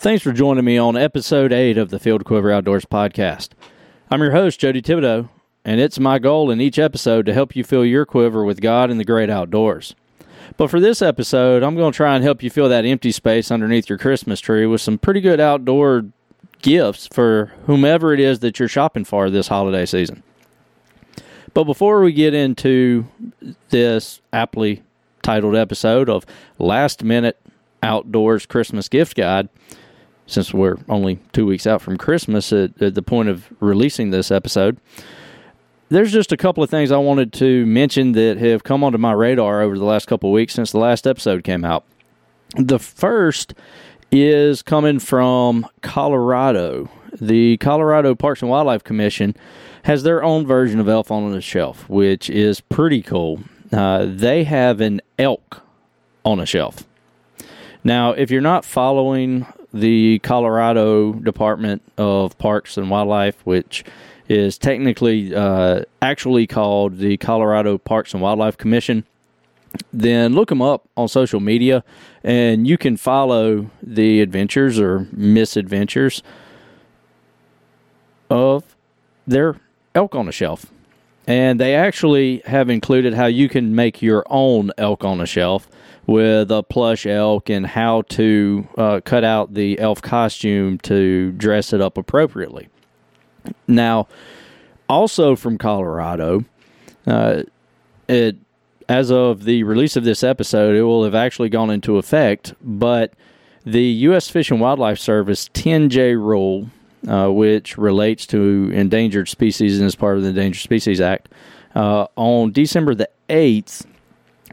Thanks for joining me on episode 8 of the Filled Quiver Outdoors podcast. I'm your host, Jody Thibodeau, and it's my goal in each episode to help you fill your quiver with God and the great outdoors. But for this episode, I'm going to try and help you fill that empty space underneath your Christmas tree with some pretty good outdoor gifts for whomever it is that you're shopping for this holiday season. But before we get into this aptly titled episode of Last Minute Outdoors Christmas Gift Guide, since we're only two weeks out from Christmas at, at, the point of releasing this episode, there's just a couple of things I wanted to mention that have come onto my radar over the last couple of weeks since the last episode came out. The first is coming from Colorado. The Colorado Parks and Wildlife Commission has their own version of Elf on a Shelf, which is pretty cool. Uh, they have an elk on a shelf. Now, if you're not following the Colorado Department of Parks and Wildlife, which is technically uh, actually called the Colorado Parks and Wildlife Commission, then look them up on social media and you can follow the adventures or misadventures of their elk on a shelf. And they actually have included how you can make your own elk on a shelf with a plush elk and how to uh, cut out the elf costume to dress it up appropriately. Now, also from Colorado, uh, it as of the release of this episode, it will have actually gone into effect. But the U.S. Fish and Wildlife Service 10J rule, uh, which relates to endangered species and is part of the Endangered Species Act, uh, on December the 8th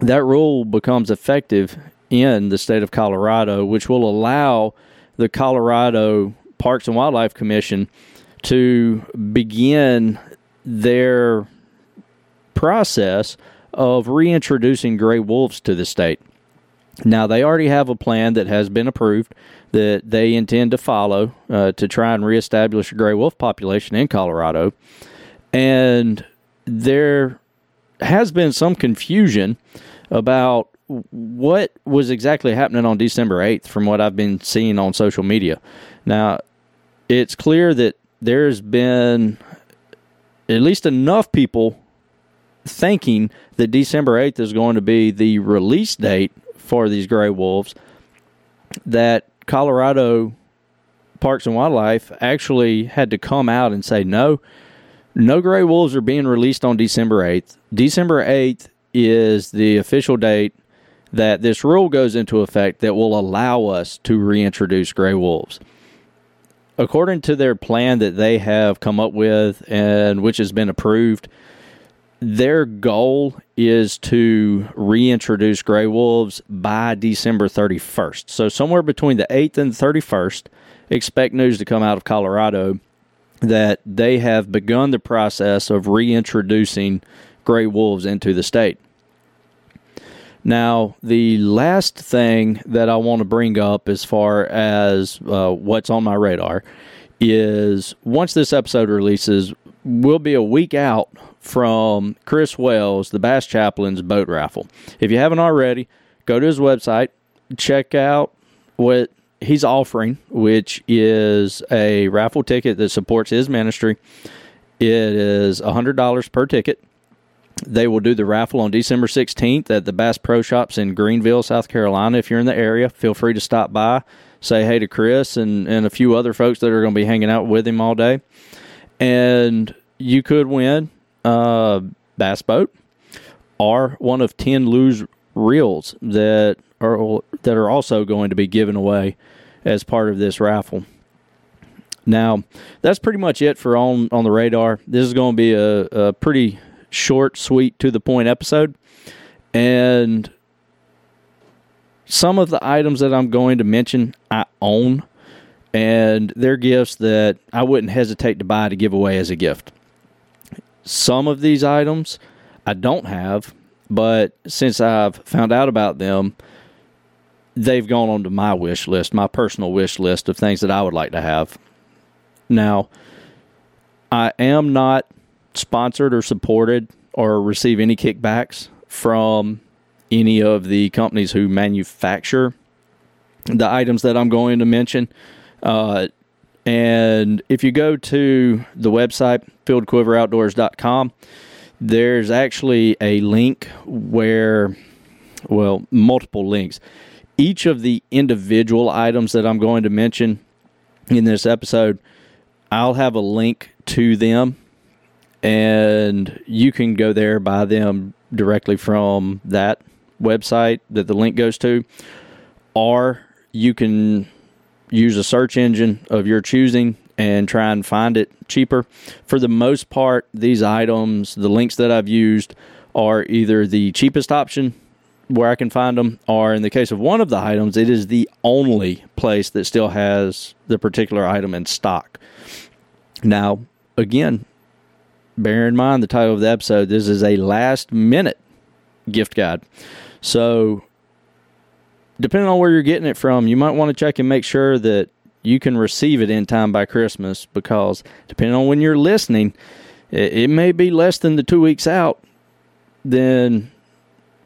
that rule becomes effective in the state of Colorado, which will allow the Colorado Parks and Wildlife Commission to begin their process of reintroducing gray wolves to the state. Now, they already have a plan that has been approved that they intend to follow uh, to try and reestablish a gray wolf population in Colorado. And there has been some confusion about what was exactly happening on December 8th from what I've been seeing on social media. Now, it's clear that there's been at least enough people thinking that December 8th is going to be the release date for these gray wolves that Colorado Parks and Wildlife actually had to come out and say no no gray wolves are being released on December 8th. December 8th is the official date that this rule goes into effect that will allow us to reintroduce gray wolves. According to their plan that they have come up with and which has been approved, their goal is to reintroduce gray wolves by December 31st. So, somewhere between the 8th and 31st, expect news to come out of Colorado that they have begun the process of reintroducing gray wolves into the state. Now, the last thing that I want to bring up as far as uh, what's on my radar is once this episode releases, we'll be a week out from Chris Wells, the Bass Chaplain's boat raffle. If you haven't already, go to his website, check out what he's offering, which is a raffle ticket that supports his ministry. It is $100 per ticket. They will do the raffle on December 16th at the Bass Pro Shops in Greenville, South Carolina. If you're in the area, feel free to stop by, say hey to Chris and, and a few other folks that are going to be hanging out with him all day. And you could win a bass boat are one of 10 Lew's reels that are that are also going to be given away as part of this raffle. Now, that's pretty much it for on on the radar. This is going to be a, a pretty short, sweet, to the point episode, and some of the items that I'm going to mention I own, and they're gifts that I wouldn't hesitate to buy to give away as a gift. Some of these items I don't have, but since I've found out about them, they've gone onto my wish list, my personal wish list of things that I would like to have. Now, I am not sponsored or supported or receive any kickbacks from any of the companies who manufacture the items that I'm going to mention. Uh, and if you go to the website, filledquiveroutdoors.com, there's actually a link where, well, multiple links. Each of the individual items that I'm going to mention in this episode, I'll have a link to them, and you can go there, buy them directly from that website that the link goes to, or you can use a search engine of your choosing and try and find it cheaper. For the most part, these items, the links that I've used, are either the cheapest option where I can find them, or in the case of one of the items, it is the only place that still has the particular item in stock. Now, again, bear in mind the title of the episode this is a last minute gift guide. So depending on where you're getting it from, you might want to check and make sure that you can receive it in time by Christmas because depending on when you're listening, it, may be less than the two weeks out then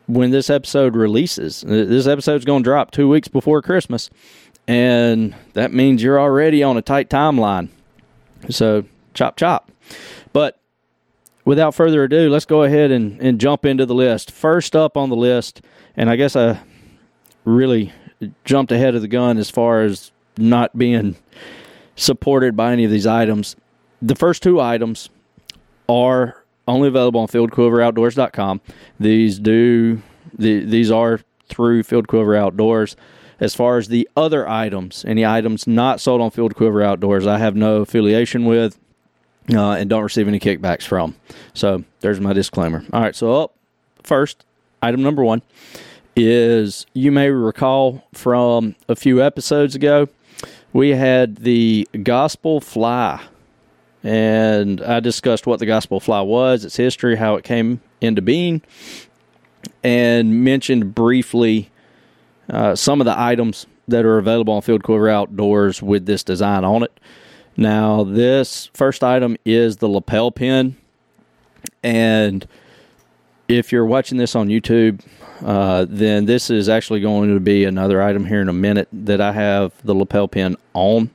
when this episode releases. This episode's going to drop two weeks before Christmas, and that means you're already on a tight timeline. So, chop, chop. But without further ado, let's go ahead and, and jump into the list. First up on the list, and I guess I really jumped ahead of the gun as far as not being supported by any of these items. The first two items are only available on filledquiveroutdoors.com. These do the, these are through Filled Quiver Outdoors. As far as the other items, any items not sold on Filled Quiver Outdoors, I have no affiliation with uh, and don't receive any kickbacks from. So there's my disclaimer. All right, so up first, item number one is you may recall from a few episodes ago, we had the Gospel Fly. And I discussed what the Gospel Fly was, its history, how it came into being, and mentioned briefly uh, some of the items that are available on Filled Quiver Outdoors with this design on it. Now, this first item is the lapel pin. And if you're watching this on YouTube, uh, then this is actually going to be another item here in a minute that I have the lapel pin on.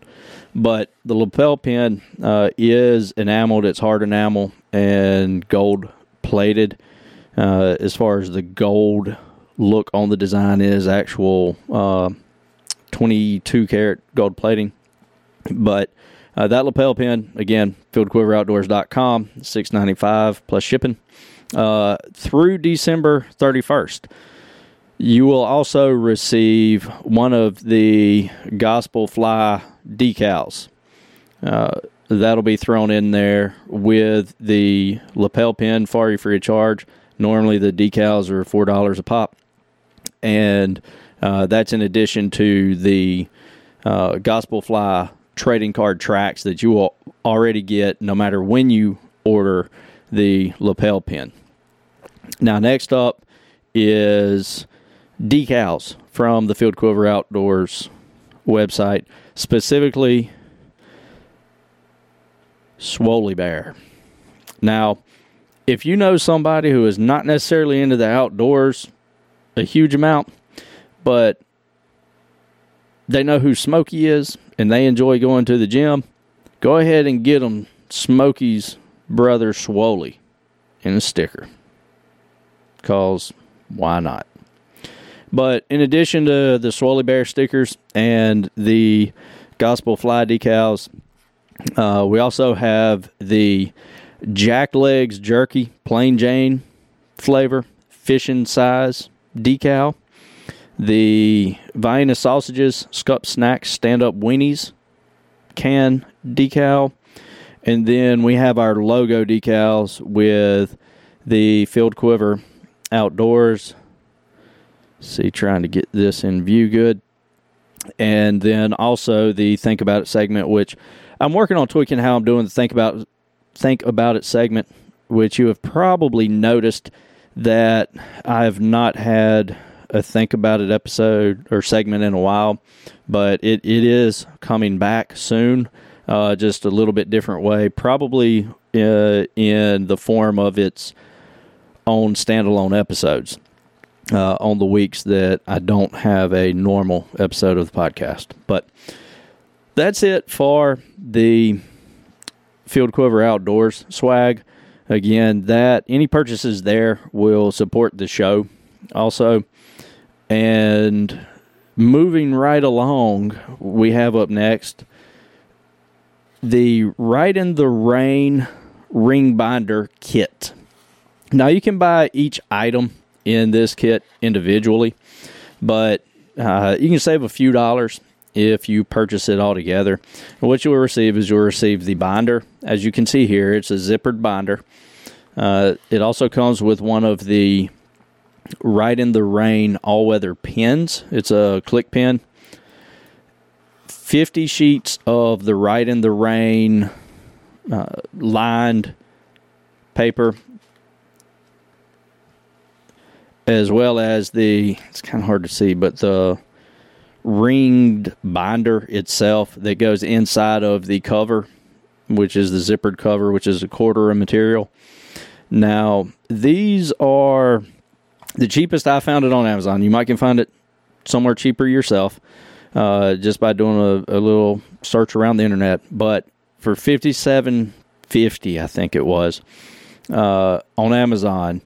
But the lapel pin uh, is enameled, it's hard enamel and gold plated. Uh, as far as the gold look on the design is actual uh, 22 karat gold plating. But uh, that lapel pin, again, filledquiveroutdoors.com, 695 plus shipping uh, through December 31st. You will also receive one of the Gospel Fly decals. Uh, that'll be thrown in there with the lapel pin for you free of charge. Normally, the decals are $4 a pop. And uh, that's in addition to the uh, Gospel Fly trading card tracks that you will already get no matter when you order the lapel pin. Now, next up is decals from the Filled Quiver Outdoors website, specifically Swoly Bear. Now, if you know somebody who is not necessarily into the outdoors a huge amount, but they know who Smokey is and they enjoy going to the gym, go ahead and get them Smokey's brother Swoly in a sticker. Because why not? But in addition to the Swoly Bear stickers and the Gospel Fly decals, uh, we also have the Jack Legs Jerky Plain Jane flavor, fishing size decal, the Vienna Sausages Scup Snacks Stand Up Weenies can decal, and then we have our logo decals with the Filled Quiver Outdoors See, trying to get this in view good. And then also the Think About It segment, which I'm working on tweaking how I'm doing the Think About Think About It segment, which you have probably noticed that I've not had a Think About It episode or segment in a while, but it, it is coming back soon, uh, just a little bit different way, probably uh, in the form of its own standalone episodes. uh, on the weeks that I don't have a normal episode of the podcast. But that's it for the Filled Quiver Outdoors swag. Again, that any purchases there will support the show also. And moving right along, we have up next the Rite in the Rain ring binder kit. Now you can buy each item in this kit individually, but uh, you can save a few dollars if you purchase it all together. what you'll receive is you'll receive the binder. As you can see here, it's a zippered binder. Uh, it also comes with one of the Rite in the Rain all weather pins. It's a click pin. 50 sheets of the Rite in the Rain uh, lined paper, as well as the, it's kind of hard to see, but the ringed binder itself that goes inside of the cover, which is the zippered cover, which is a Cordura material. Now, these are the cheapest I found it on Amazon. You might can find it somewhere cheaper yourself uh, just by doing a, a, little search around the internet. But for fifty seven fifty, I think it was uh, on Amazon.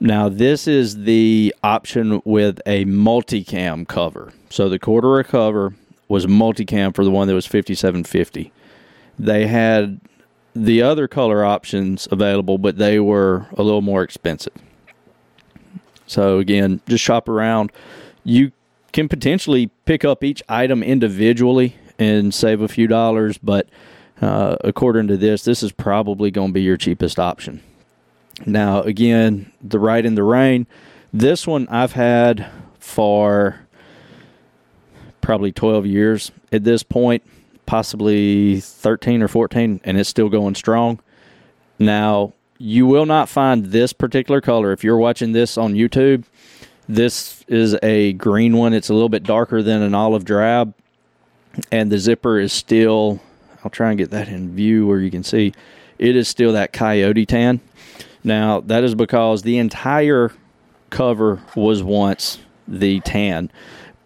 Now this is the option with a multicam cover. So the Cordura cover was multicam for the one that was fifty seven fifty. They had the other color options available, but they were a little more expensive. So again, just shop around. You can potentially pick up each item individually and save a few dollars, but uh, according to this, this is probably going to be your cheapest option. Now, again, the Rite in the Rain, this one I've had for probably 12 years at this point possibly 13 or 14, and it's still going strong. Now, you will not find this particular color if you're watching this on YouTube. This is a green one. It's a little bit darker than an olive drab, and the zipper is still. I'll try and get that in view where you can see. It is still that coyote tan. Now, that is because the entire cover was once the tan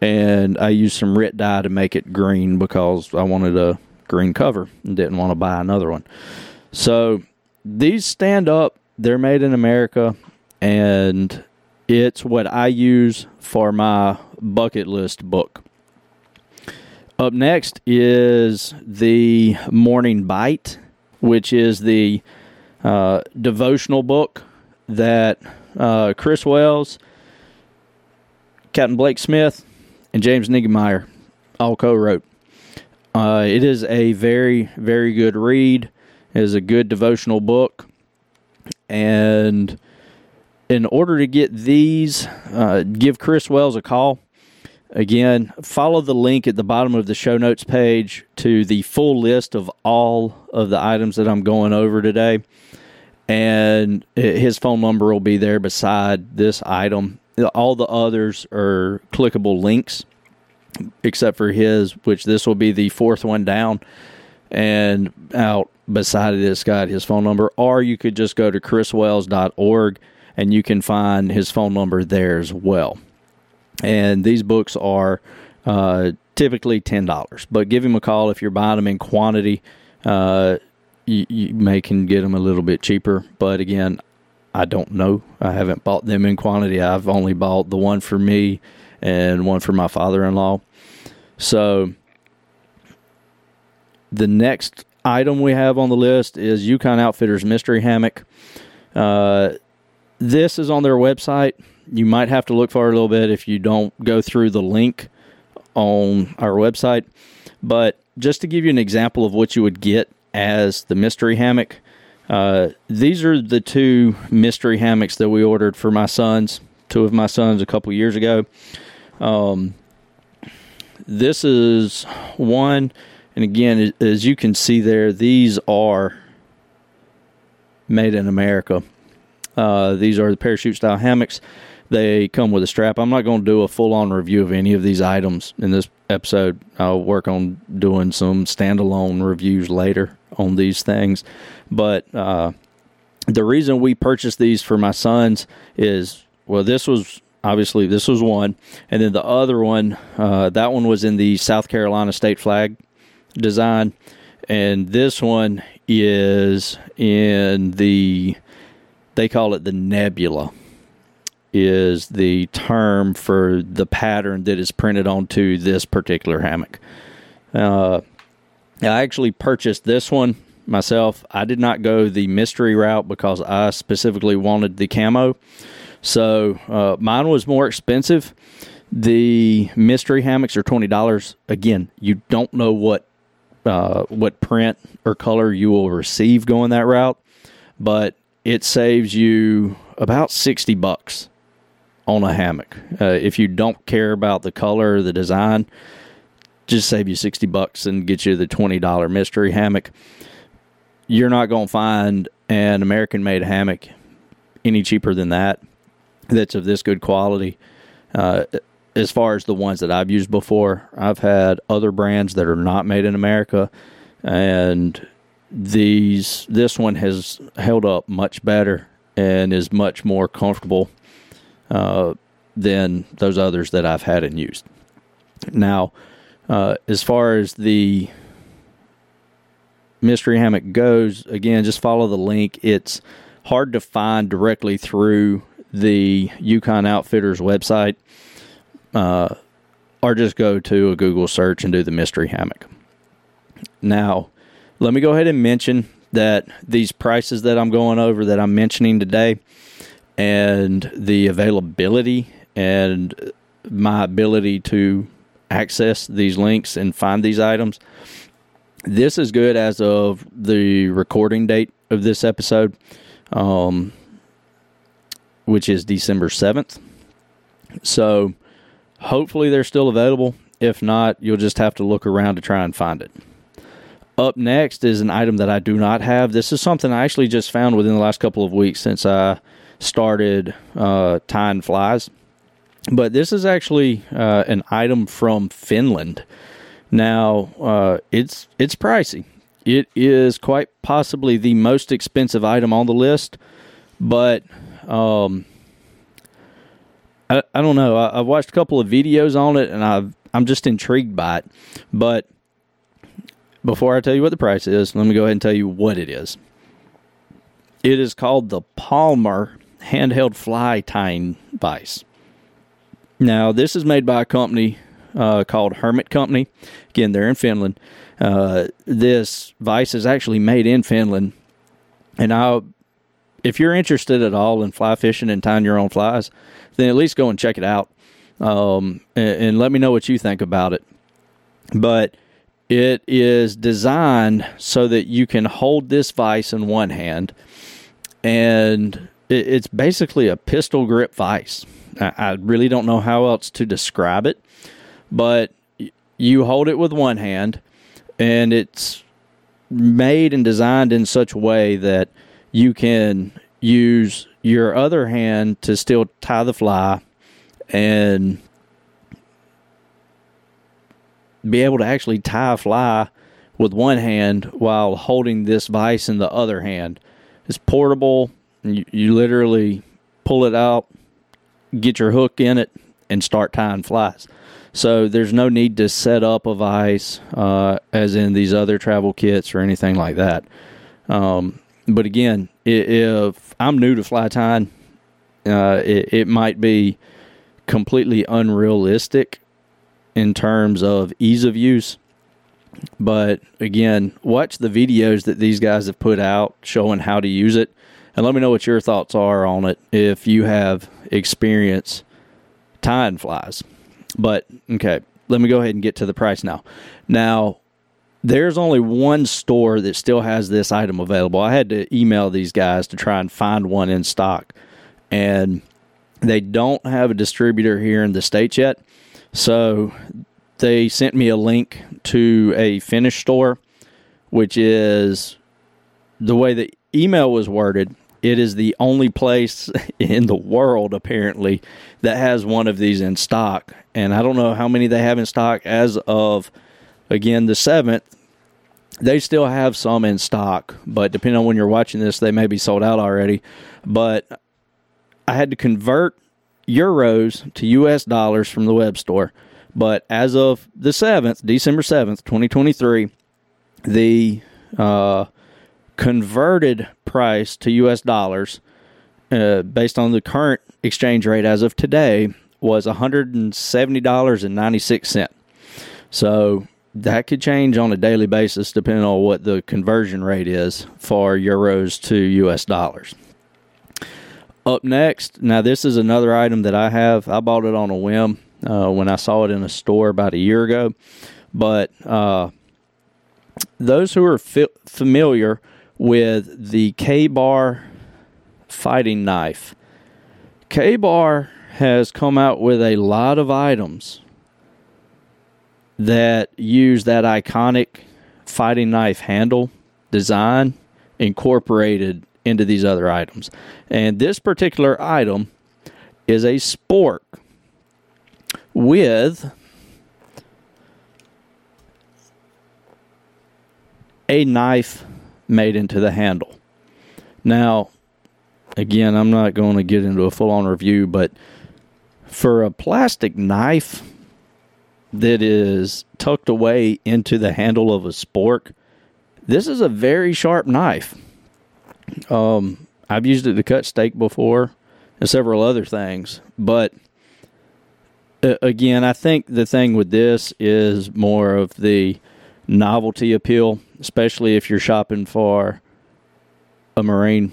and I used some RIT dye to make it green because I wanted a green cover and didn't want to buy another one. So these stand up, they're made in America, and it's what I use for my bucket list book. Up next is the Morning Bite, which is the uh, devotional book that uh, Chris Wells, Captain Blake Smith, and James Niggemeyer all co-wrote. Uh, it is a very, very good read. It is a good devotional book, and in order to get these, uh, give Chris Wells a call. Again, follow the link at the bottom of the show notes page to the full list of all of the items that I'm going over today. And his phone number will be there beside this item all the others are clickable links, except for his, which this will be the fourth one down. And out beside it, it's got his phone number. Or you could just go to chriswells.org and you can find his phone number there as well. And these books are uh, typically $10, but give him a call if you're buying them in quantity. Uh, you, you may can get them a little bit cheaper, but again, I don't know. I haven't bought them in quantity. I've only bought the one for me and one for my father in law. So the next item we have on the list is Yukon Outfitters Mystery Hammock. Uh, this is on their website. You might have to look for it a little bit if you don't go through the link on our website. But just to give you an example of what you would get as the mystery hammock, uh, these are the two mystery hammocks that we ordered for my sons, two of my sons, a couple years ago. Um, this is one, and again, as you can see there, these are made in America. Uh, these are the parachute style hammocks. They come with a strap. I'm not going to do a full on review of any of these items in this episode. I'll work on doing some standalone reviews later on these things. But uh, the reason we purchased these for my sons is well, this was obviously this was one, and then the other one, uh, that one was in the South Carolina state flag design, and this one is in the they call it the nebula is the term for the pattern that is printed onto this particular hammock. Uh, I actually purchased this one myself. I did not go the mystery route because I specifically wanted the camo. So uh, mine was more expensive. The mystery hammocks are twenty dollars. Again, you don't know what uh, what print or color you will receive going that route, but it saves you about sixty bucks on a hammock. Uh, if you don't care about the color or the design, just save you 60 bucks and get you the $20 mystery hammock. You're not going to find an American made hammock any cheaper than that that's of this good quality. Uh, as far as the ones that I've used before, I've had other brands that are not made in America, and these this one has held up much better and is much more comfortable uh, than those others that I've had and used. Now, uh, as far as the mystery hammock goes, again, just follow the link. It's hard to find directly through the Yukon Outfitters website, uh, or just go to a Google search and do the mystery hammock. Now, let me go ahead and mention that these prices that I'm going over that I'm mentioning today and the availability and my ability to access these links and find these items. This is good as of the recording date of this episode, um, which is December 7th. So hopefully they're still available. If not, you'll just have to look around to try and find it. Up next is an item that I do not have. This is something I actually just found within the last couple of weeks since I started uh, tying flies. But this is actually uh, an item from Finland. Now uh, it's it's pricey. It is quite possibly the most expensive item on the list, but um, I, I don't know. I, have watched a couple of videos on it, and I've I'm just intrigued by it. But before I tell you what the price is, let me go ahead and tell you what it is. It is called the Palmer handheld fly tying vise. Now, this is made by a company uh, called Hermit Company. Again, they're in Finland. Uh, this vise is actually made in Finland. And I, if you're interested at all in fly fishing and tying your own flies, then at least go and check it out um, and, and let me know what you think about it. But it is designed so that you can hold this vise in one hand and it's basically a pistol grip vise. I really don't know how else to describe it, but you hold it with one hand, and it's made and designed in such a way that you can use your other hand to still tie the fly and be able to actually tie a fly with one hand while holding this vise in the other hand. It's portable you, you literally pull it out, get your hook in it, and start tying flies. So there's no need to set up a vise uh, as in these other travel kits or anything like that. Um, but again, if I'm new to fly tying, uh, it, it might be completely unrealistic in terms of ease of use. But again, watch the videos that these guys have put out showing how to use it and let me know what your thoughts are on it if you have experience tying flies. But okay, let me go ahead and get to the price now. Now, there's only one store that still has this item available. I had to email these guys to try and find one in stock, and they don't have a distributor here in the States yet. So they sent me a link to a Finnish store, which is the way the email was worded it is the only place in the world apparently that has one of these in stock. And i don't know how many they have in stock as of again the 7th they still have some in stock but depending on when you're watching this they may be sold out already. But i had to convert euros to US dollars from the web store. But as of the 7th, December 7th, 2023, the uh, converted price to US dollars, uh, based on the current exchange rate as of today, was $170.96. So that could change on a daily basis depending on what the conversion rate is for euros to US dollars. Up next, now this is another item that I have. I bought it on a whim uh, when I saw it in a store about a year ago. But uh, those who are fi- familiar with the KA-BAR fighting knife, KA-BAR has come out with a lot of items that use that iconic fighting knife handle design incorporated into these other items. And this particular item is a spork with a knife made into the handle. Now, again, I'm not going to get into a full on review, but for a plastic knife that is tucked away into the handle of a spork, this is a very sharp knife. Um, I've used it to cut steak before and several other things, but uh, again, I think the thing with this is more of the novelty appeal, especially if you're shopping for a marine.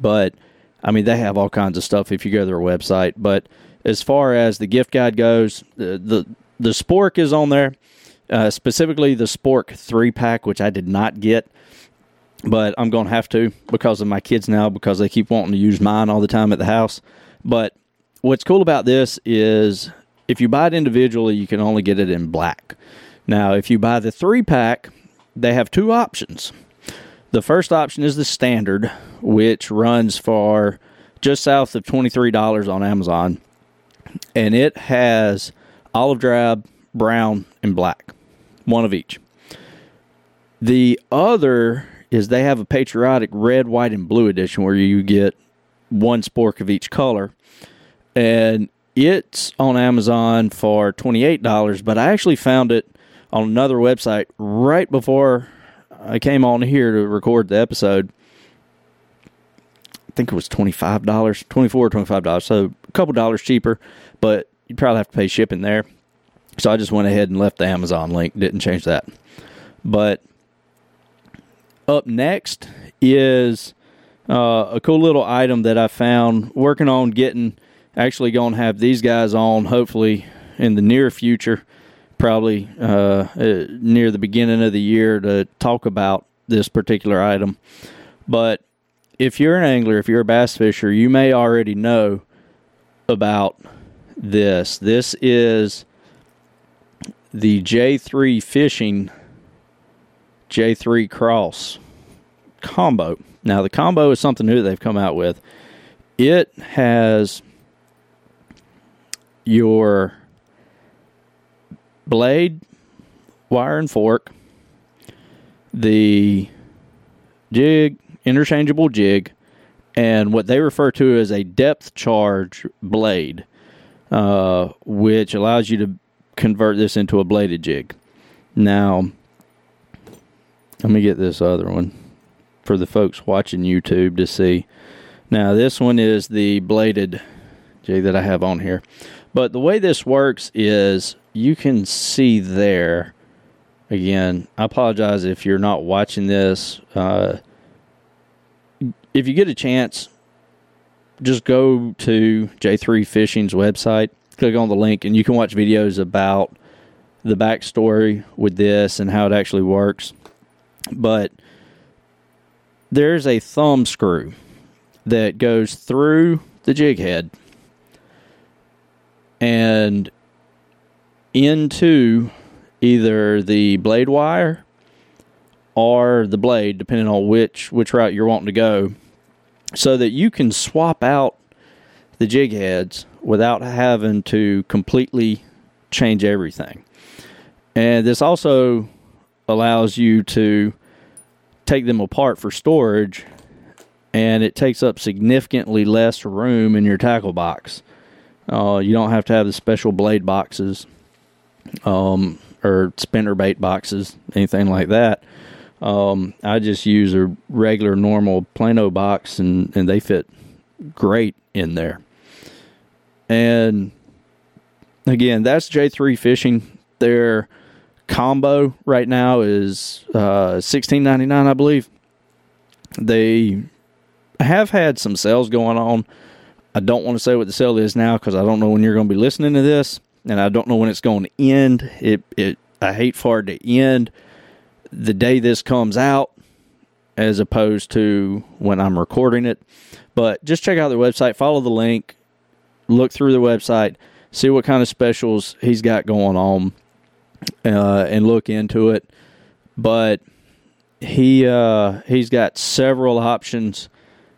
But I mean, they have all kinds of stuff if you go to their website. But as far as the gift guide goes, the the, the Spork is on there, uh, specifically the Spork three pack, which I did not get, but I'm going to have to because of my kids now because they keep wanting to use mine all the time at the house. But what's cool about this is if you buy it individually, you can only get it in black. Now, if you buy the three pack, they have two options. The first option is the standard, which runs for just south of $23 on Amazon. And it has olive drab, brown, and black, one of each. The other is they have a patriotic red, white, and blue edition where you get one spork of each color and it's on Amazon for $28, but I actually found it on another website right before I came on here to record the episode. I think it was $25, $24 or $25, so a couple dollars cheaper, but you'd probably have to pay shipping there. So I just went ahead and left the Amazon link, didn't change that. But up next is uh, a cool little item that I found working on getting – actually going to have these guys on hopefully in the near future, probably uh, uh, near the beginning of the year to talk about this particular item. But if you're an angler, if you're a bass fisher, you may already know about this. This is the J3 Fishing J3 Cross combo. Now, the combo is something new that they've come out with. It has your blade, wire, and fork, the jig, interchangeable jig, and what they refer to as a depth charge blade, uh, which allows you to convert this into a bladed jig. Now, let me get this other one for the folks watching YouTube to see. Now, this one is the bladed J that I have on here. But the way this works is you can see there. Again, I apologize if you're not watching this. Uh, if you get a chance, just go to J3 Fishing's website, click on the link, and you can watch videos about the backstory with this and how it actually works. But there's a thumb screw that goes through the jig head and into either the blade wire or the blade, depending on which which route you're wanting to go, so that you can swap out the jig heads without having to completely change everything. And this also allows you to take them apart for storage and it takes up significantly less room in your tackle box. Uh, you don't have to have the special blade boxes um, or spinner bait boxes, anything like that. Um, I just use a regular, normal Plano box, and, and they fit great in there. And again, that's J3 Fishing. Their combo right now is uh, sixteen ninety nine, I believe. They have had some sales going on. I don't want to say what the sale is now because I don't know when you're going to be listening to this, and I don't know when it's going to end. It it I hate for it to end the day this comes out as opposed to when I'm recording it. But just check out their website, follow the link, look through the website, see what kind of specials he's got going on, uh, and look into it. But he uh, he's got several options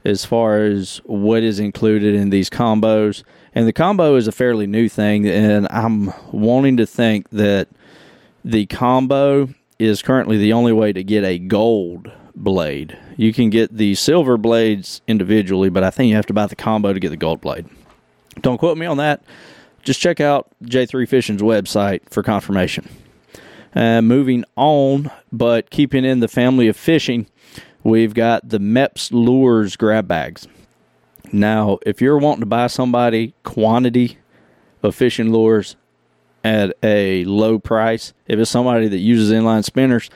as far as what is included in these combos. And the combo is a fairly new thing, and I'm wanting to think that the combo is currently the only way to get a gold blade. You can get the silver blades individually, but I think you have to buy the combo to get the gold blade. Don't quote me on that. Just check out J3 Fishing's website for confirmation. Uh, moving on, but keeping in the family of fishing, we've got the Mepps Lures grab bags. Now, if you're wanting to buy somebody quantity of fishing lures at a low price, if it's somebody that uses inline spinners,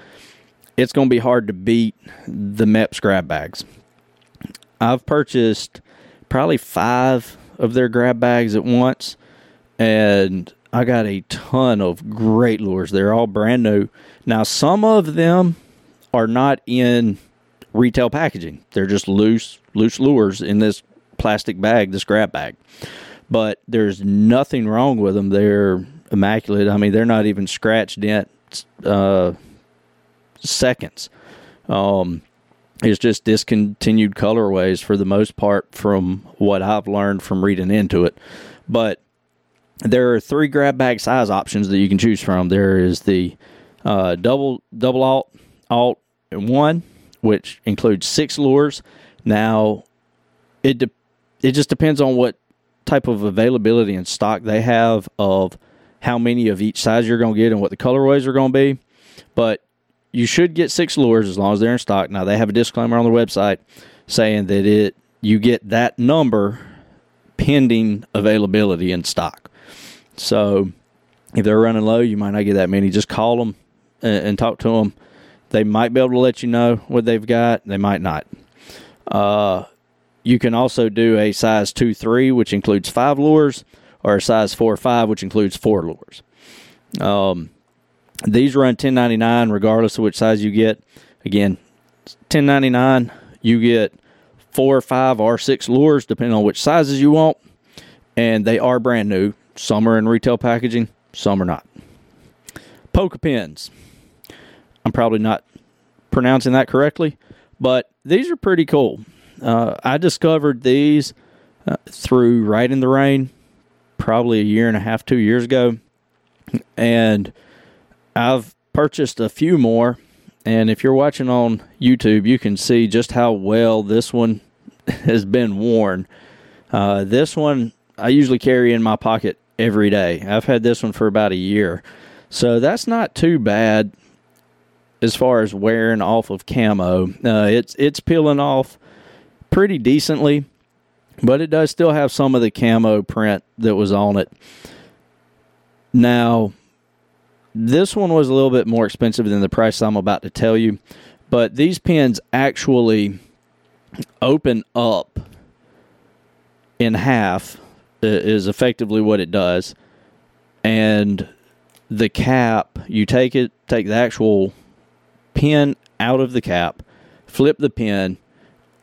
it's going to be hard to beat the Mepps grab bags. I've purchased probably five of their grab bags at once, and I got a ton of great lures. They're all brand new. Now, some of them are not in retail packaging. They're just loose loose lures in this plastic bag, this grab bag. But there's nothing wrong with them. They're immaculate. I mean, they're not even scratch dent uh, seconds. Um, it's just discontinued colorways for the most part, from what I've learned from reading into it. But there are three grab bag size options that you can choose from. There is the uh, double double alt alt one, which includes six lures. Now, it de- it just depends on what type of availability and stock they have of how many of each size you're going to get and what the colorways are going to be. But you should get six lures as long as they're in stock. Now they have a disclaimer on their website saying that it you get that number pending availability in stock. So if they're running low, you might not get that many. Just call them and, and talk to them. They might be able to let you know what they've got. They might not. Uh, you can also do a size two three, which includes five lures, or a size four five, which includes four lures. Um, these run ten ninety nine regardless of which size you get. Again, ten ninety nine. You get four, five, or six lures depending on which sizes you want, and they are brand new. Some are in retail packaging, some are not. Pokka pins. I'm probably not pronouncing that correctly, but these are pretty cool. Uh, I discovered these uh, through Rite in the Rain probably a year and a half, two years ago. And I've purchased a few more. And if you're watching on YouTube, you can see just how well this one has been worn. Uh, this one I usually carry in my pocket every day. I've had this one for about a year. So that's not too bad as far as wearing off of camo. Uh, it's it's peeling off pretty decently, but it does still have some of the camo print that was on it. Now, this one was a little bit more expensive than the price I'm about to tell you, but these pins actually open up in half is effectively what it does. And the cap, you take it, take the actual pin out of the cap, flip the pin,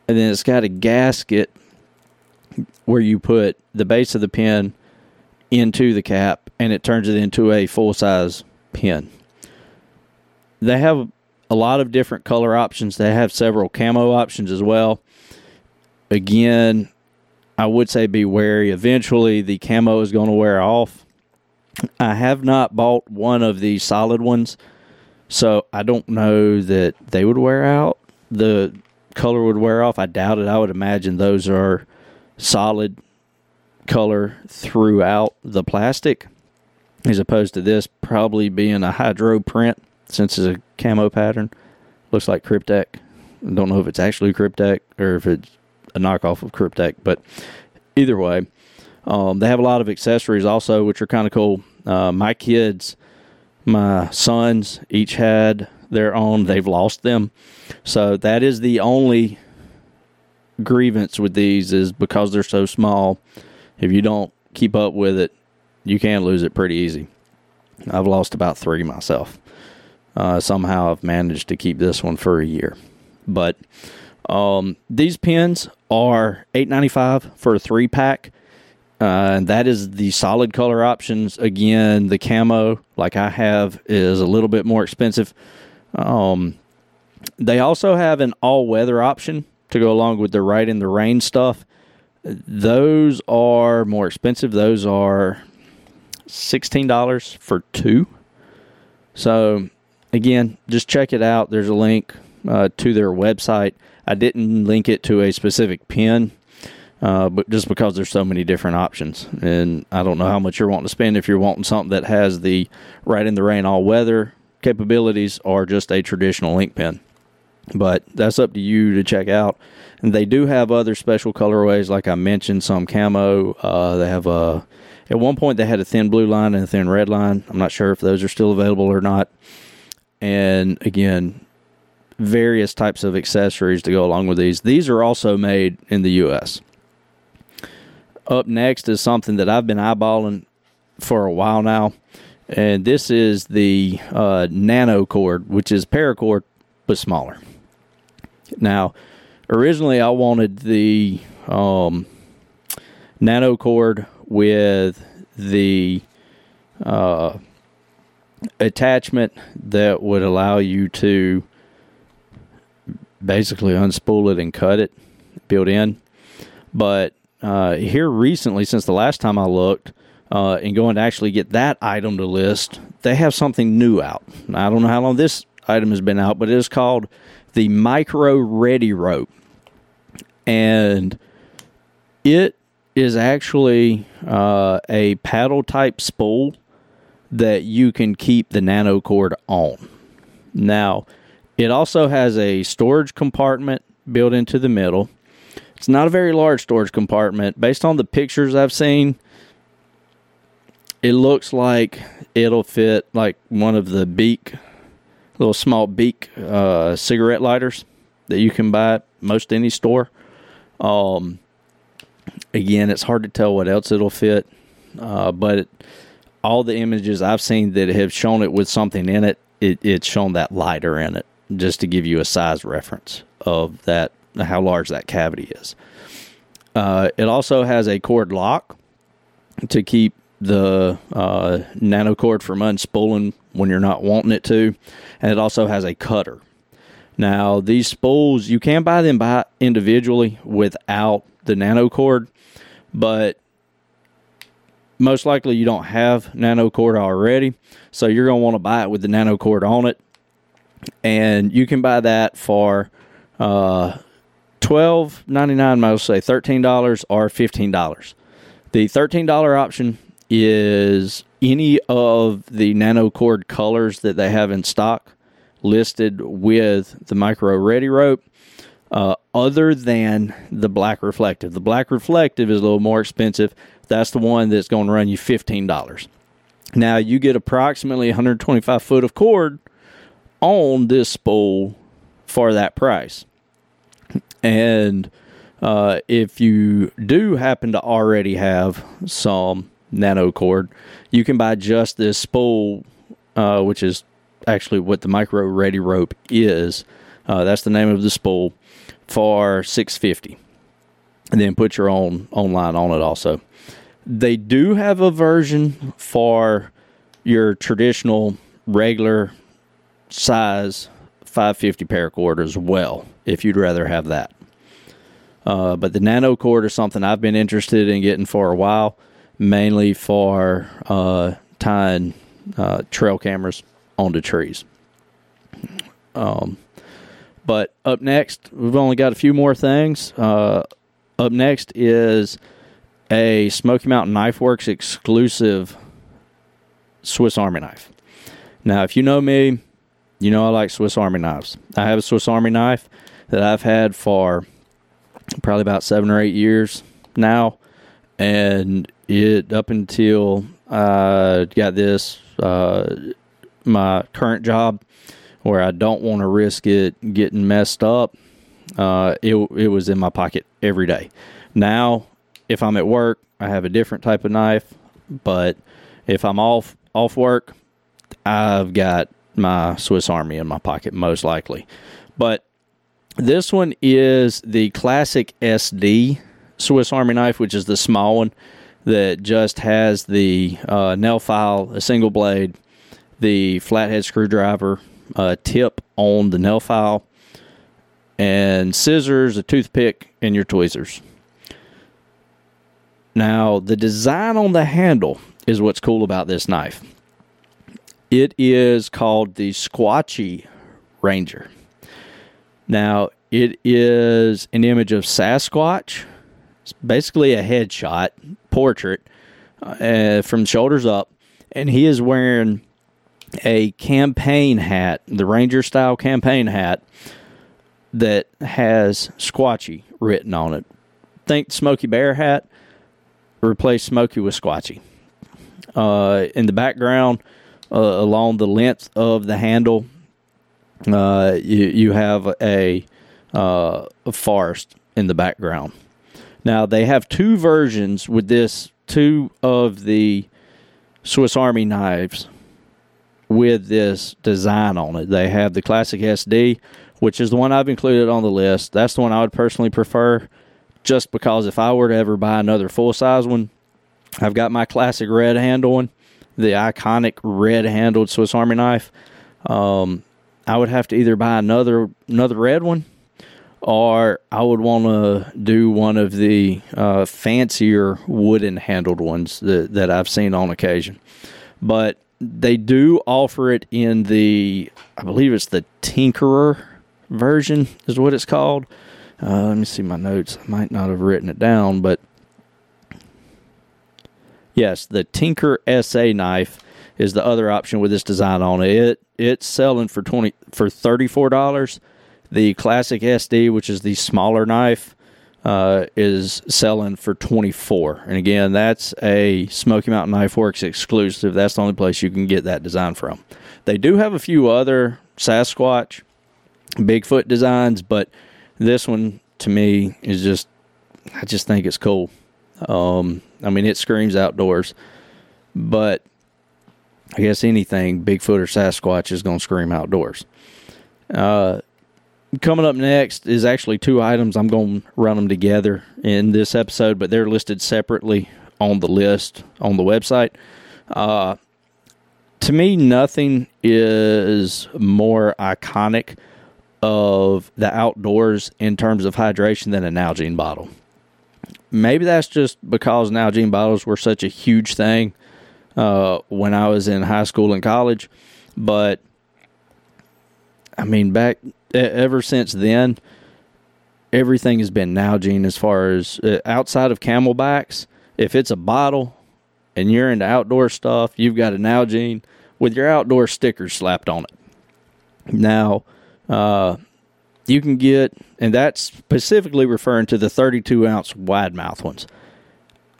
and then it's got a gasket where you put the base of the pin into the cap and it turns it into a full size pin. They have a lot of different color options. They have several camo options as well. Again, I would say be wary. Eventually, the camo is going to wear off. I have not bought one of the solid ones, so I don't know that they would wear out. the color would wear off. I doubt it. I would imagine those are solid color throughout the plastic, as opposed to this probably being a hydro print since it's a camo pattern. Looks like Cryptek. I don't know if it's actually Cryptek or if it's a knockoff of Cryptek. but either way, um, they have a lot of accessories also, which are kind of cool. Uh, my kids, my sons, each had their own. They've lost them, so that is the only grievance with these is because they're so small. If you don't keep up with it, you can lose it pretty easy. I've lost about three myself. Uh, somehow I've managed to keep this one for a year, but um, these pins are eight ninety five for a three pack. Uh, that is the solid color options. Again, the camo, like I have, is a little bit more expensive. Um, they also have an all weather option to go along with the Rite in the Rain stuff. Those are more expensive. Those are sixteen dollars for two. So again, just check it out. There's a link uh, to their website. I didn't link it to a specific pin uh, but just because there's so many different options, and I don't know how much you're wanting to spend if you're wanting something that has the Rite in the Rain all weather capabilities or just a traditional ink pen. But that's up to you to check out. And they do have other special colorways, like I mentioned, some camo. Uh, they have a at one point they had a thin blue line and a thin red line. I'm not sure if those are still available or not. And again, various types of accessories to go along with these. These are also made in the U.S up next is something that I've been eyeballing for a while now, and this is the uh, Nano cord, which is paracord but smaller. Now, originally I wanted the um, Nano cord with the uh, attachment that would allow you to basically unspool it and cut it built in. But uh, here recently, since the last time I looked, uh, and going to actually get that item to list, they have something new out. I don't know how long this item has been out, but it is called the Micro Ready Rope. And it is actually uh, a paddle type spool that you can keep the nano cord on. Now, it also has a storage compartment built into the middle it's not a very large storage compartment. Based on the pictures I've seen, it looks like it'll fit like one of the Bic, little small Bic uh, cigarette lighters that you can buy at most any store. Um, again, it's hard to tell what else it'll fit, uh, but it, all the images I've seen that have shown it with something in it, it, it's shown that lighter in it, just to give you a size reference of that how large that cavity is. Uh, it also has a cord lock to keep the uh, nano cord from unspooling when you're not wanting it to, and it also has a cutter. Now, these spools you can buy them by individually without the nano cord, but most likely you don't have nano cord already, so you're going to want to buy it with the nano cord on it, and you can buy that for uh, twelve ninety nine, most say thirteen dollars or fifteen dollars. The thirteen dollar option is any of the nano cord colors that they have in stock listed with the micro ready rope. Uh, other than the black reflective, the black reflective is a little more expensive. That's the one that's going to run you fifteen dollars. Now you get approximately 125 foot of cord on this spool for that price. And uh, if you do happen to already have some nano cord, you can buy just this spool, uh, which is actually what the micro ready rope is. Uh, that's the name of the spool for six fifty, and then put your own online on it. Also, they do have a version for your traditional regular size 550 paracord as well, if you'd rather have that. Uh, but the nano cord is something I've been interested in getting for a while, mainly for uh, tying uh, trail cameras onto trees. Um, But up next, we've only got a few more things. Uh, up next is a Smoky Mountain Knife Works exclusive Swiss Army knife. Now, if you know me, you know I like Swiss Army knives. I have a Swiss Army knife that I've had for probably about seven or eight years now, and it up until I got this uh, my current job where I don't want to risk it getting messed up. Uh, it it was in my pocket every day. Now, if I'm at work, I have a different type of knife, but if I'm off off work, I've got my Swiss Army in my pocket most likely. But this one is the classic SD Swiss Army knife, which is the small one that just has the uh, nail file, a single blade, the flathead screwdriver uh, tip on the nail file, and scissors, a toothpick, and your tweezers. Now, the design on the handle is what's cool about this knife. It is called the Squatchy Ranger. Now, it is an image of Sasquatch. It's basically a headshot portrait uh, from shoulders up, and he is wearing a campaign hat, the Ranger style campaign hat that has Squatchy written on it. Think Smokey Bear hat, replace Smokey with Squatchy. Uh, in the background, uh, along the length of the handle, uh, you, you have a, uh, a forest in the background. Now, they have two versions with this, two of the Swiss Army knives with this design on it. They have the classic SD, which is the one I've included on the list. That's the one I would personally prefer, just because if I were to ever buy another full size one, I've got my classic red handle one, the iconic red handled Swiss Army knife. Um, I would have to either buy another another red one, or I would want to do one of the uh, fancier wooden handled ones that, that I've seen on occasion. But they do offer it in the, I believe it's the Tinkerer version, is what it's called. Uh, let me see my notes. I might not have written it down, but yes, the Tinker SA knife is the other option with this design on it. it it's selling for twenty for thirty four dollars. The classic SD, which is the smaller knife, uh, is selling for 24 and again that's a smoky mountain knife works exclusive that's the only place you can get that design from they do have a few other sasquatch bigfoot designs but this one to me is just i just think it's cool um, i mean it screams outdoors but i guess anything bigfoot or sasquatch is going to scream outdoors uh, coming up next is actually two items. I'm going to run them together in this episode, but they're listed separately on the list on the website. Uh, to me, nothing is more iconic of the outdoors in terms of hydration than a Nalgene bottle. Maybe that's just because Nalgene bottles were such a huge thing uh, when I was in high school and college, but I mean, back ever since then, everything has been Nalgene as far as uh, outside of CamelBaks. If it's a bottle and you're into outdoor stuff, you've got a Nalgene with your outdoor stickers slapped on it. Now, uh, you can get, and that's specifically referring to the 32 ounce wide mouth ones.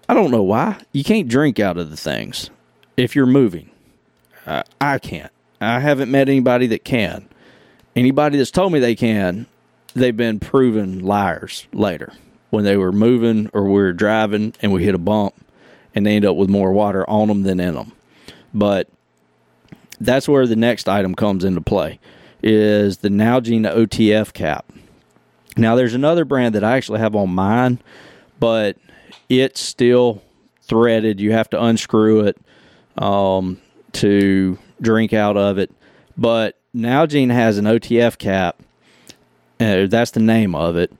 I don't know why. You can't drink out of the things if you're moving. Uh, I can't. I haven't met anybody that can. Anybody that's told me they can, they've been proven liars later when they were moving or we were driving and we hit a bump and they end up with more water on them than in them. But that's where the next item comes into play is the Nalgene OTF cap. Now there's another brand that I actually have on mine, but it's still threaded. You have to unscrew it um, to drink out of it. But Nalgene has an OTF cap. Uh, that's the name of it,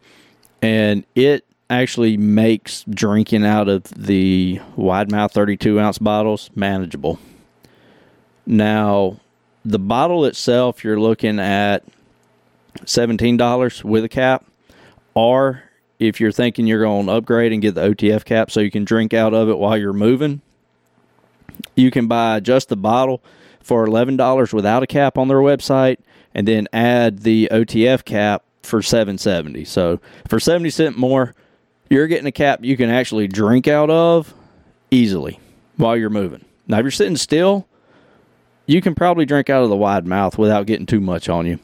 and it actually makes drinking out of the wide mouth 32 ounce bottles manageable. Now, the bottle itself, you're looking at $17 with a cap. Or if you're thinking you're going to upgrade and get the OTF cap so you can drink out of it while you're moving, you can buy just the bottle for $11 without a cap on their website and then add the OTF cap for 770. So for 70 cent more, you're getting a cap you can actually drink out of easily while you're moving. Now if you're sitting still, you can probably drink out of the wide mouth without getting too much on you.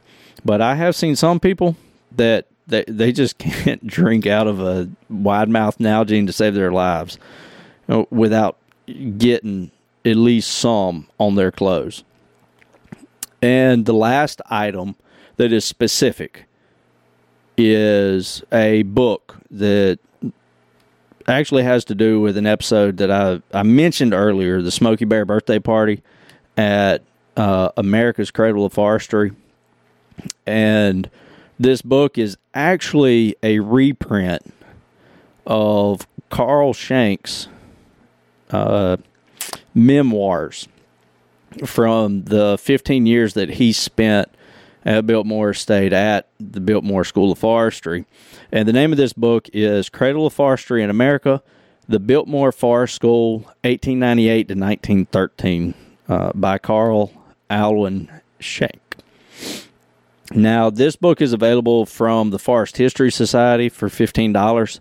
But I have seen some people that they, they just can't drink out of a wide mouth Nalgene to save their lives without getting at least some on their clothes. And the last item that is specific is a book that actually has to do with an episode that I, I mentioned earlier the Smokey Bear birthday party at uh, America's Cradle of Forestry. And this book is actually a reprint of Carl Schenck's uh, memoirs from the 15 years that he spent at Biltmore Estate at the Biltmore School of Forestry. And the name of this book is Cradle of Forestry in America, the Biltmore Forest School, 1898 to 1913, uh, by Carl Alwin Schenck. Now, this book is available from the Forest History Society for $15.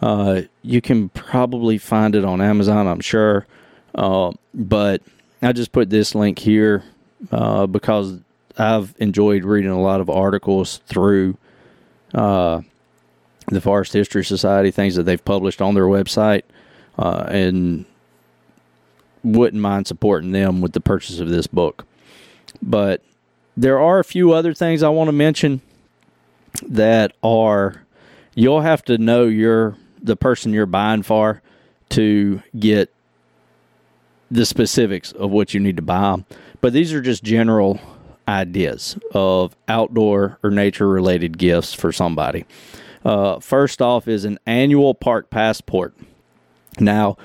Uh, you can probably find it on Amazon, I'm sure. Uh, but I just put this link here uh, because I've enjoyed reading a lot of articles through uh, the Forest History Society, things that they've published on their website, uh, and wouldn't mind supporting them with the purchase of this book. But there are a few other things I want to mention that are you'll have to know you're the person you're buying for to get the specifics of what you need to buy. But these are just general ideas of outdoor or nature related gifts for somebody. Uh, first off, is an annual park passport. Now,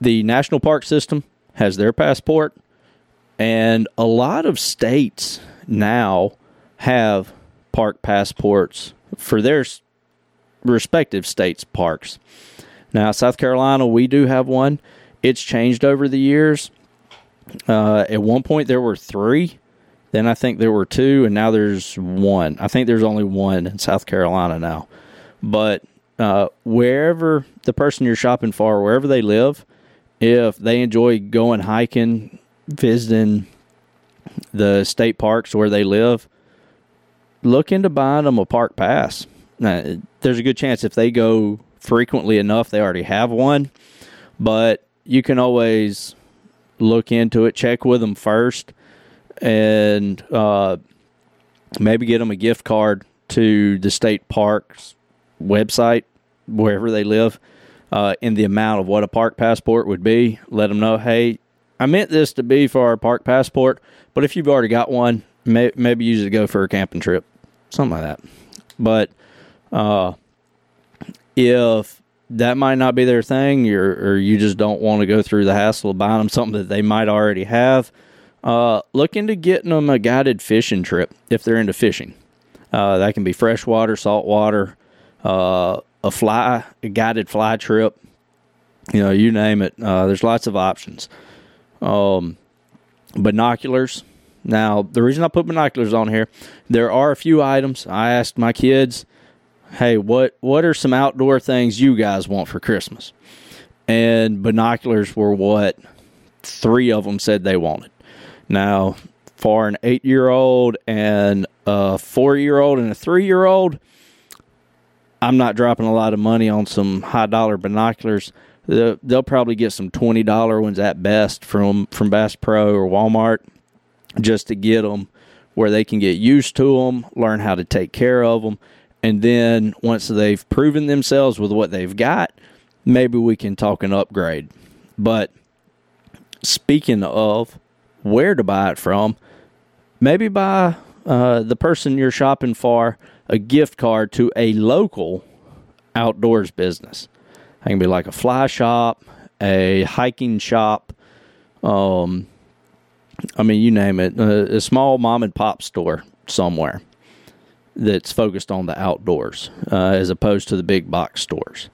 the National Park System has their passport, and a lot of states now have park passports for their respective states' parks. Now, South Carolina, we do have one. It's changed over the years. Uh, at one point, there were three. Then I think there were two, and now there's one. I think there's only one in South Carolina now. But uh, wherever the person you're shopping for, wherever they live, if they enjoy going hiking, visiting the state parks where they live, look into buying them a park pass. Now, there's a good chance if they go frequently enough, they already have one. But you can always look into it, check with them first, and uh, maybe get them a gift card to the state parks website wherever they live uh, in the amount of what a park passport would be. Let them know, hey, I meant this to be for our park passport, but if you've already got one, may, maybe use it to go for a camping trip, something like that. But uh, if that might not be their thing, or, you just don't want to go through the hassle of buying them something that they might already have, uh, look into getting them a guided fishing trip if they're into fishing. Uh, that can be freshwater, saltwater, uh, a fly, a guided fly trip. You know, you name it. Uh, there's lots of options. Um, binoculars. Now, the reason I put binoculars on here, there are a few items. I asked my kids hey, what what are some outdoor things you guys want for Christmas? And binoculars were what three of them said they wanted. Now, for an eight year old and a four year old and a three year old, I'm not dropping a lot of money on some high dollar binoculars. They'll, probably get some twenty dollar ones at best from from Bass Pro or Walmart, just to get them where they can get used to them, learn how to take care of them, and then once they've proven themselves with what they've got, maybe we can talk an upgrade. But speaking of where to buy it from, maybe buy uh, the person you're shopping for a gift card to a local outdoors business. It can be like a fly shop, a hiking shop, um, I mean, you name it, a, a small mom and pop store somewhere that's focused on the outdoors uh, as opposed to the big box stores.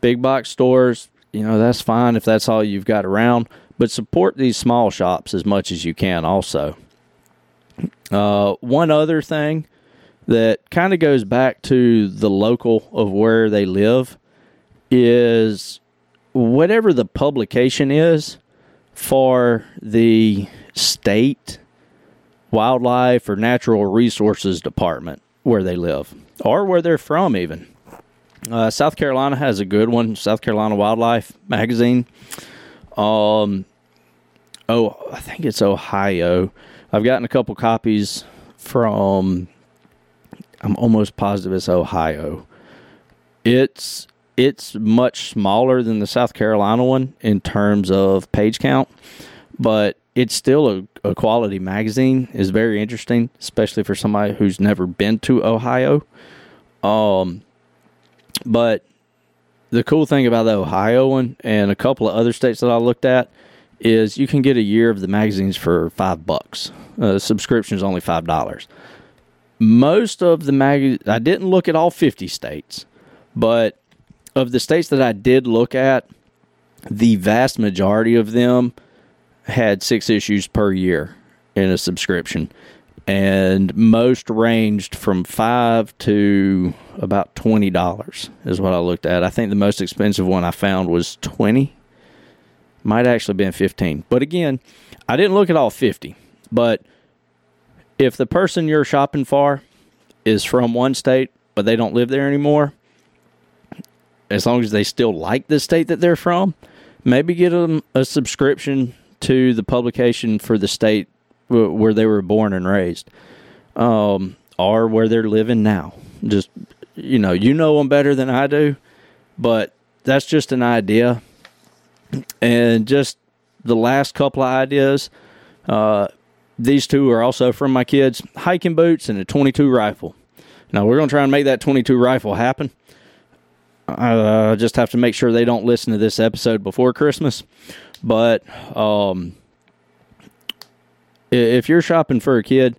Big box stores, you know, that's fine if that's all you've got around, but support these small shops as much as you can also. Uh, one other thing that kind of goes back to the local of where they live is whatever the publication is for the state wildlife or natural resources department where they live or where they're from, even. Uh, South Carolina has a good one, South Carolina Wildlife Magazine. Um, oh, I think it's Ohio. I've gotten a couple copies from. I'm almost positive it's Ohio. It's it's much smaller than the South Carolina one in terms of page count, but it's still a, a quality magazine. is very interesting, especially for somebody who's never been to Ohio. Um, but the cool thing about the Ohio one and a couple of other states that I looked at is you can get a year of the magazines for five bucks. Uh, subscription is only five dollars. Most of the mag I didn't look at all fifty states, but of the states that I did look at, the vast majority of them had six issues per year in a subscription, and most ranged from five to about twenty dollars is what I looked at. I think the most expensive one I found was twenty, might actually been fifteen. But again, I didn't look at all fifty. But if the person you're shopping for is from one state but they don't live there anymore, as long as they still like the state that they're from, maybe get them a subscription to the publication for the state where they were born and raised, um, or where they're living now. Just you know, you know them better than I do, but that's just an idea. And just the last couple of ideas, uh, these two are also from my kids: hiking boots and a 22 rifle. Now we're going to try and make that 22 rifle happen. I uh, just have to make sure they don't listen to this episode before Christmas. But um, if you're shopping for a kid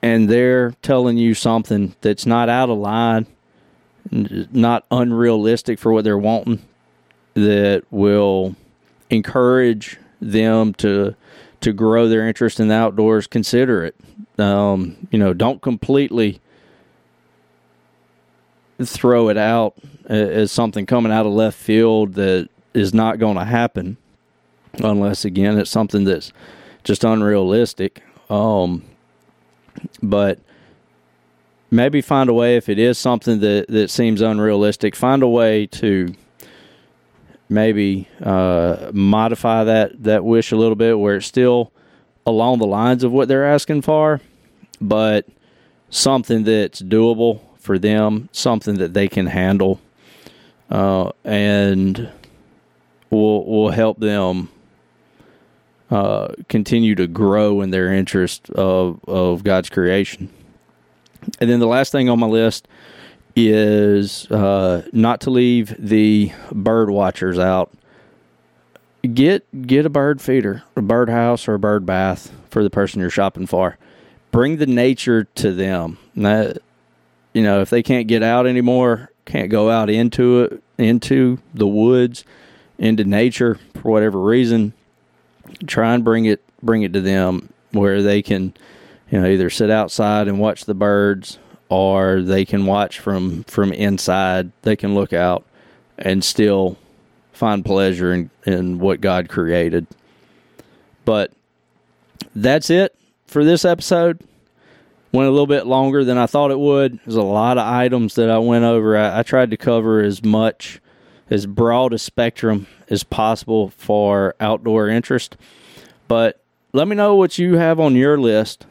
and they're telling you something that's not out of line, not unrealistic for what they're wanting, that will encourage them to to grow their interest in the outdoors, consider it. Um, you know, don't completely throw it out as something coming out of left field that is not going to happen unless again it's something that's just unrealistic. Um, but maybe find a way if it is something that that seems unrealistic, find a way to maybe uh, modify that that wish a little bit where it's still along the lines of what they're asking for, but something that's doable for them, something that they can handle, uh, and will will help them uh, continue to grow in their interest of of God's creation. And then the last thing on my list is uh, not to leave the bird watchers out. Get get a bird feeder, a bird house, or a bird bath for the person you're shopping for. Bring the nature to them. That, you know, if they can't get out anymore, can't go out into it, into the woods, into nature for whatever reason, try and bring it bring it to them where they can, you know, either sit outside and watch the birds, or they can watch from from inside. They can look out and still find pleasure in, in what God created. But that's it for this episode went a little bit longer than I thought it would. There's a lot of items that I went over. I, I, tried to cover as much, as broad a spectrum as possible for outdoor interest. But let me know what you have on your list.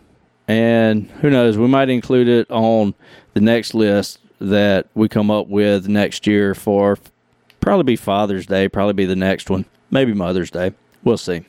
And who knows, we might include it on the next list that we come up with next year for probably be Father's Day, probably be the next one, maybe Mother's Day. We'll see.